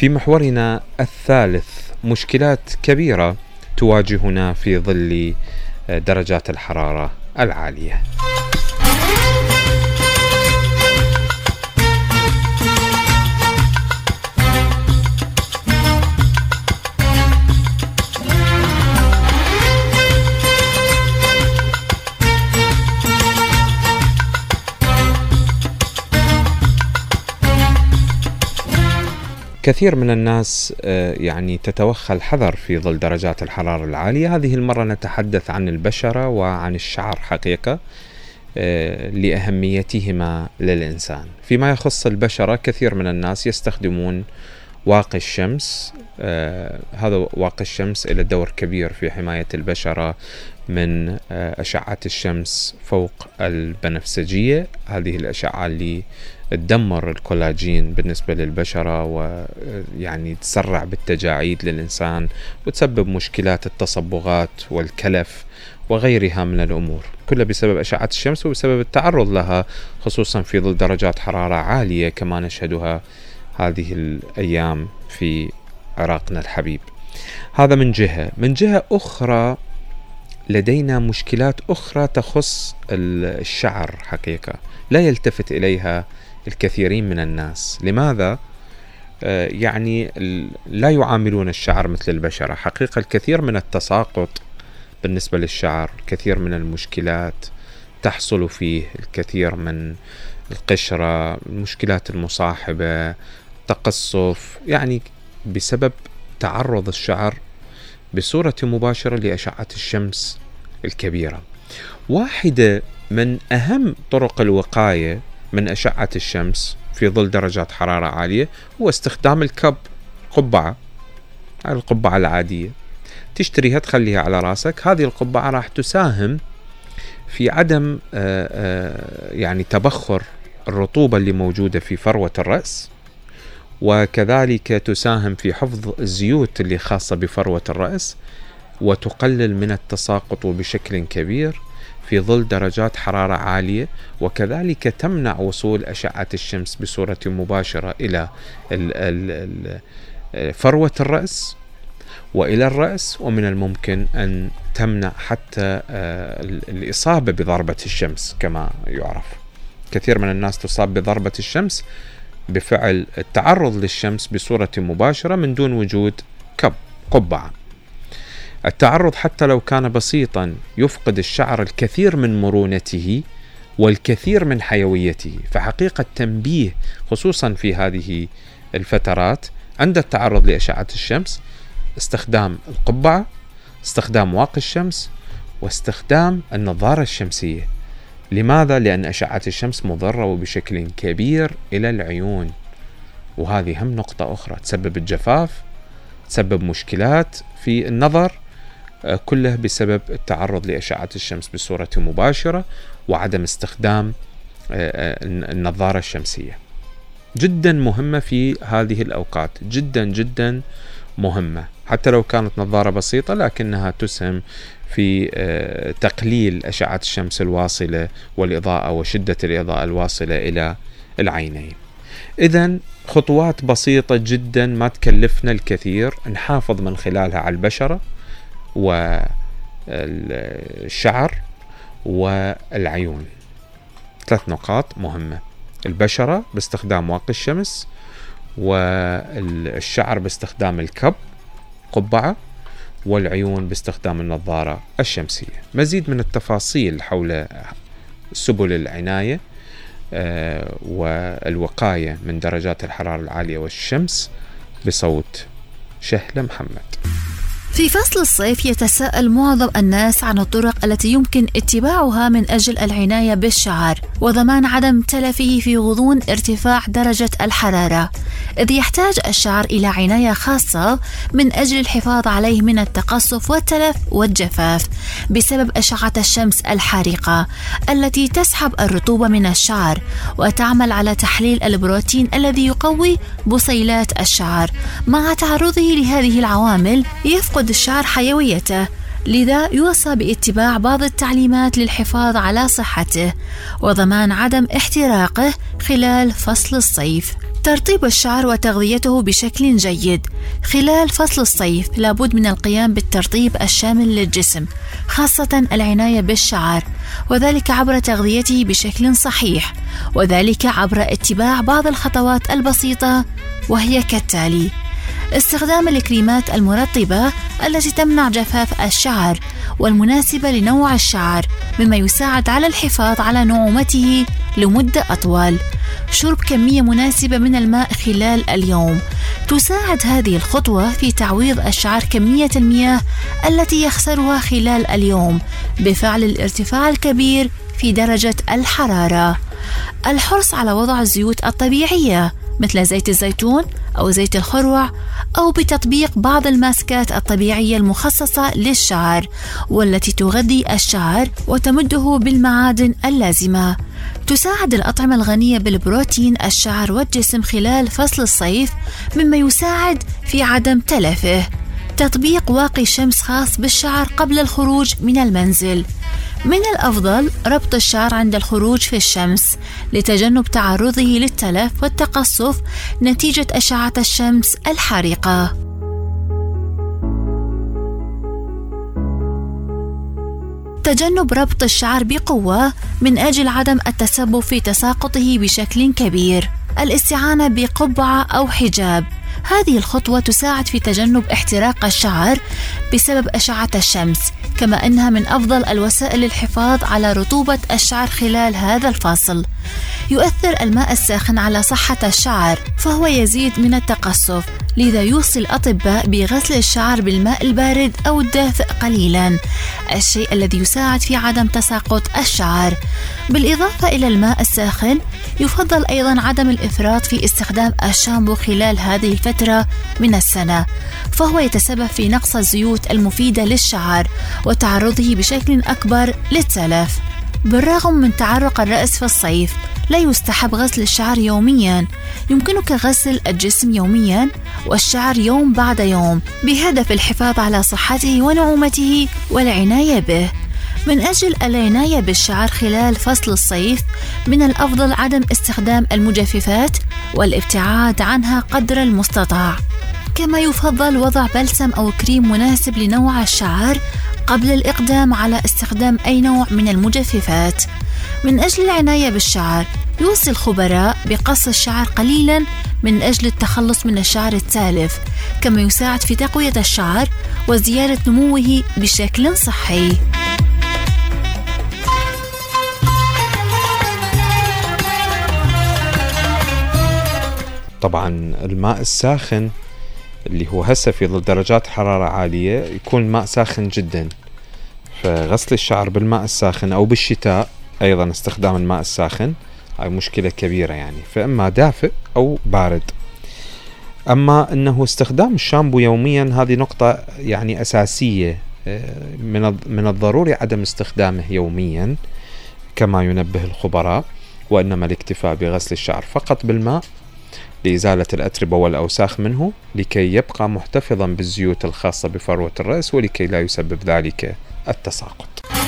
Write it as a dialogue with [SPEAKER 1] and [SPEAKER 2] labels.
[SPEAKER 1] في محورنا الثالث مشكلات كبيرة تواجهنا في ظل درجات الحرارة العالية. كثير من الناس آه، يعني تتوخى الحذر في ظل درجات الحرارة العالية. هذه المرة نتحدث عن البشرة وعن الشعر حقيقة آه، لأهميتهما للإنسان. فيما يخص البشرة كثير من الناس يستخدمون واقي الشمس آه هذا واقي الشمس له دور كبير في حماية البشرة من آه أشعة الشمس فوق البنفسجية. هذه الأشعة اللي تدمر الكولاجين بالنسبة للبشرة ويعني تسرع بالتجاعيد للإنسان وتسبب مشكلات التصبغات والكلف وغيرها من الأمور كلها بسبب أشعة الشمس وبسبب التعرض لها خصوصا في ظل درجات حرارة عالية كما نشهدها هذه الأيام في عراقنا الحبيب. هذا من جهة. من جهة أخرى لدينا مشكلات أخرى تخص الشعر حقيقة. لا يلتفت إليها الكثيرين من الناس. لماذا؟ آه، يعني لا يعاملون الشعر مثل البشرة. حقيقة الكثير من التساقط بالنسبة للشعر الكثير من المشكلات تحصل فيه الكثير من القشرة المشكلات المصاحبة تقصف يعني بسبب تعرض الشعر بصورة مباشرة لأشعة الشمس الكبيرة. واحدة من أهم طرق الوقاية من أشعة الشمس في ظل درجات حرارة عالية هو استخدام الكب قبعة القبعة العادية. تشتريها تخليها على راسك. هذه القبعة راح تساهم في عدم آه، آه، يعني تبخر الرطوبة اللي موجودة في فروة الرأس. وكذلك تساهم في حفظ الزيوت اللي خاصة بفروة الرأس وتقلل من التساقط بشكل كبير في ظل درجات حرارة عالية وكذلك تمنع وصول أشعة الشمس بصورة مباشرة إلى فروة الرأس وإلى الرأس ومن الممكن أن تمنع حتى آه، الإصابة بضربة الشمس كما يعرف. كثير من الناس تصاب بضربة الشمس بفعل التعرض للشمس بصورة مباشرة من دون وجود كب قبعة. التعرض حتى لو كان بسيطا يفقد الشعر الكثير من مرونته والكثير من حيويته فحقيقة تنبيه خصوصا في هذه الفترات عند التعرض لأشعة الشمس استخدام القبعة استخدام واقي الشمس واستخدام النظارة الشمسية لماذا؟ لأن أشعة الشمس مضرة وبشكل كبير إلى العيون. وهذه هم نقطة أخرى. تسبب الجفاف تسبب مشكلات في النظر آه، كله بسبب التعرض لأشعة الشمس بصورة مباشرة وعدم استخدام آه، آه، النظارة الشمسية. جدا مهمة في هذه الأوقات. جدا جدا مهمة حتى لو كانت نظارة بسيطة لكنها تسهم في آه، تقليل أشعة الشمس الواصلة والإضاءة وشدة الإضاءة الواصلة إلى العينين. إذا خطوات بسيطة جدا ما تكلفنا الكثير نحافظ من خلالها على البشرة والشعر والعيون. ثلاث نقاط مهمة. البشرة باستخدام واقي الشمس والشعر باستخدام الكب قبعة والعيون باستخدام النظارة الشمسية. مزيد من التفاصيل حول سبل العناية آه، والوقاية من درجات الحرارة العالية والشمس بصوت شهلة محمد.
[SPEAKER 2] في فصل الصيف يتساءل معظم الناس عن الطرق التي يمكن اتباعها من أجل العناية بالشعر وضمان عدم تلفه في غضون ارتفاع درجة الحرارة. إذ يحتاج الشعر إلى عناية خاصة من أجل الحفاظ عليه من التقصف والتلف والجفاف بسبب أشعة الشمس الحارقة التي تسحب الرطوبة من الشعر وتعمل على تحليل البروتين الذي يقوي بصيلات الشعر مع تعرضه لهذه العوامل يفقد الشعر حيويته لذا يوصى باتباع بعض التعليمات للحفاظ على صحته وضمان عدم احتراقه خلال فصل الصيف. ترطيب الشعر وتغذيته بشكل جيد. خلال فصل الصيف لابد من القيام بالترطيب الشامل للجسم خاصة العناية بالشعر وذلك عبر تغذيته بشكل صحيح وذلك عبر اتباع بعض الخطوات البسيطة وهي كالتالي استخدام الكريمات المرطبة التي تمنع جفاف الشعر والمناسبة لنوع الشعر مما يساعد على الحفاظ على نعومته لمدة أطول. شرب كمية مناسبة من الماء خلال اليوم. تساعد هذه الخطوة في تعويض الشعر كمية المياه التي يخسرها خلال اليوم بفعل الارتفاع الكبير في درجة الحرارة. الحرص على وضع الزيوت الطبيعية مثل زيت الزيتون أو زيت الخروع أو بتطبيق بعض الماسكات الطبيعية المخصصة للشعر والتي تغذي الشعر وتمده بالمعادن اللازمة. تساعد الأطعمة الغنية بالبروتين الشعر والجسم خلال فصل الصيف مما يساعد في عدم تلفه. تطبيق واقي شمس خاص بالشعر قبل الخروج من المنزل. من الأفضل ربط الشعر عند الخروج في الشمس لتجنب تعرضه للتلف والتقصف نتيجة أشعة الشمس الحارقة. تجنب ربط الشعر بقوة من أجل عدم التسبب في تساقطه بشكل كبير. الاستعانة بقبعة أو حجاب هذه الخطوة تساعد في تجنب احتراق الشعر بسبب أشعة الشمس كما أنها من أفضل الوسائل للحفاظ على رطوبة الشعر خلال هذا الفصل. يؤثر الماء الساخن على صحة الشعر فهو يزيد من التقصف لذا يوصي الأطباء بغسل الشعر بالماء البارد أو الدافئ قليلا الشيء الذي يساعد في عدم تساقط الشعر. بالإضافة إلى الماء الساخن يفضل أيضا عدم الإفراط في استخدام الشامبو خلال هذه الفترة من السنة فهو يتسبب في نقص الزيوت المفيدة للشعر وتعرضه بشكل أكبر للتلف. بالرغم من تعرق الرأس في الصيف لا يستحب غسل الشعر يوميا. يمكنك غسل الجسم يوميا والشعر يوم بعد يوم بهدف الحفاظ على صحته ونعومته والعناية به. من أجل العناية بالشعر خلال فصل الصيف من الأفضل عدم استخدام المجففات والابتعاد عنها قدر المستطاع. كما يفضل وضع بلسم أو كريم مناسب لنوع الشعر قبل الإقدام على استخدام أي نوع من المجففات. من أجل العناية بالشعر يوصي الخبراء بقص الشعر قليلا من أجل التخلص من الشعر التالف كما يساعد في تقوية الشعر وزيادة نموه بشكل صحي.
[SPEAKER 1] طبعا الماء الساخن اللي هو هسه في ظل درجات حرارة عالية يكون ماء ساخن جدا. فغسل الشعر بالماء الساخن أو بالشتاء أيضا استخدام الماء الساخن. هاي مشكلة كبيرة يعني. فإما دافئ أو بارد. أما أنه استخدام الشامبو يوميا هذه نقطة يعني أساسية آه، من من الضروري عدم استخدامه يوميا كما ينبه الخبراء وإنما الاكتفاء بغسل الشعر فقط بالماء لإزالة الأتربة والأوساخ منه لكي يبقى محتفظا بالزيوت الخاصة بفروة الرأس ولكي لا يسبب ذلك التساقط.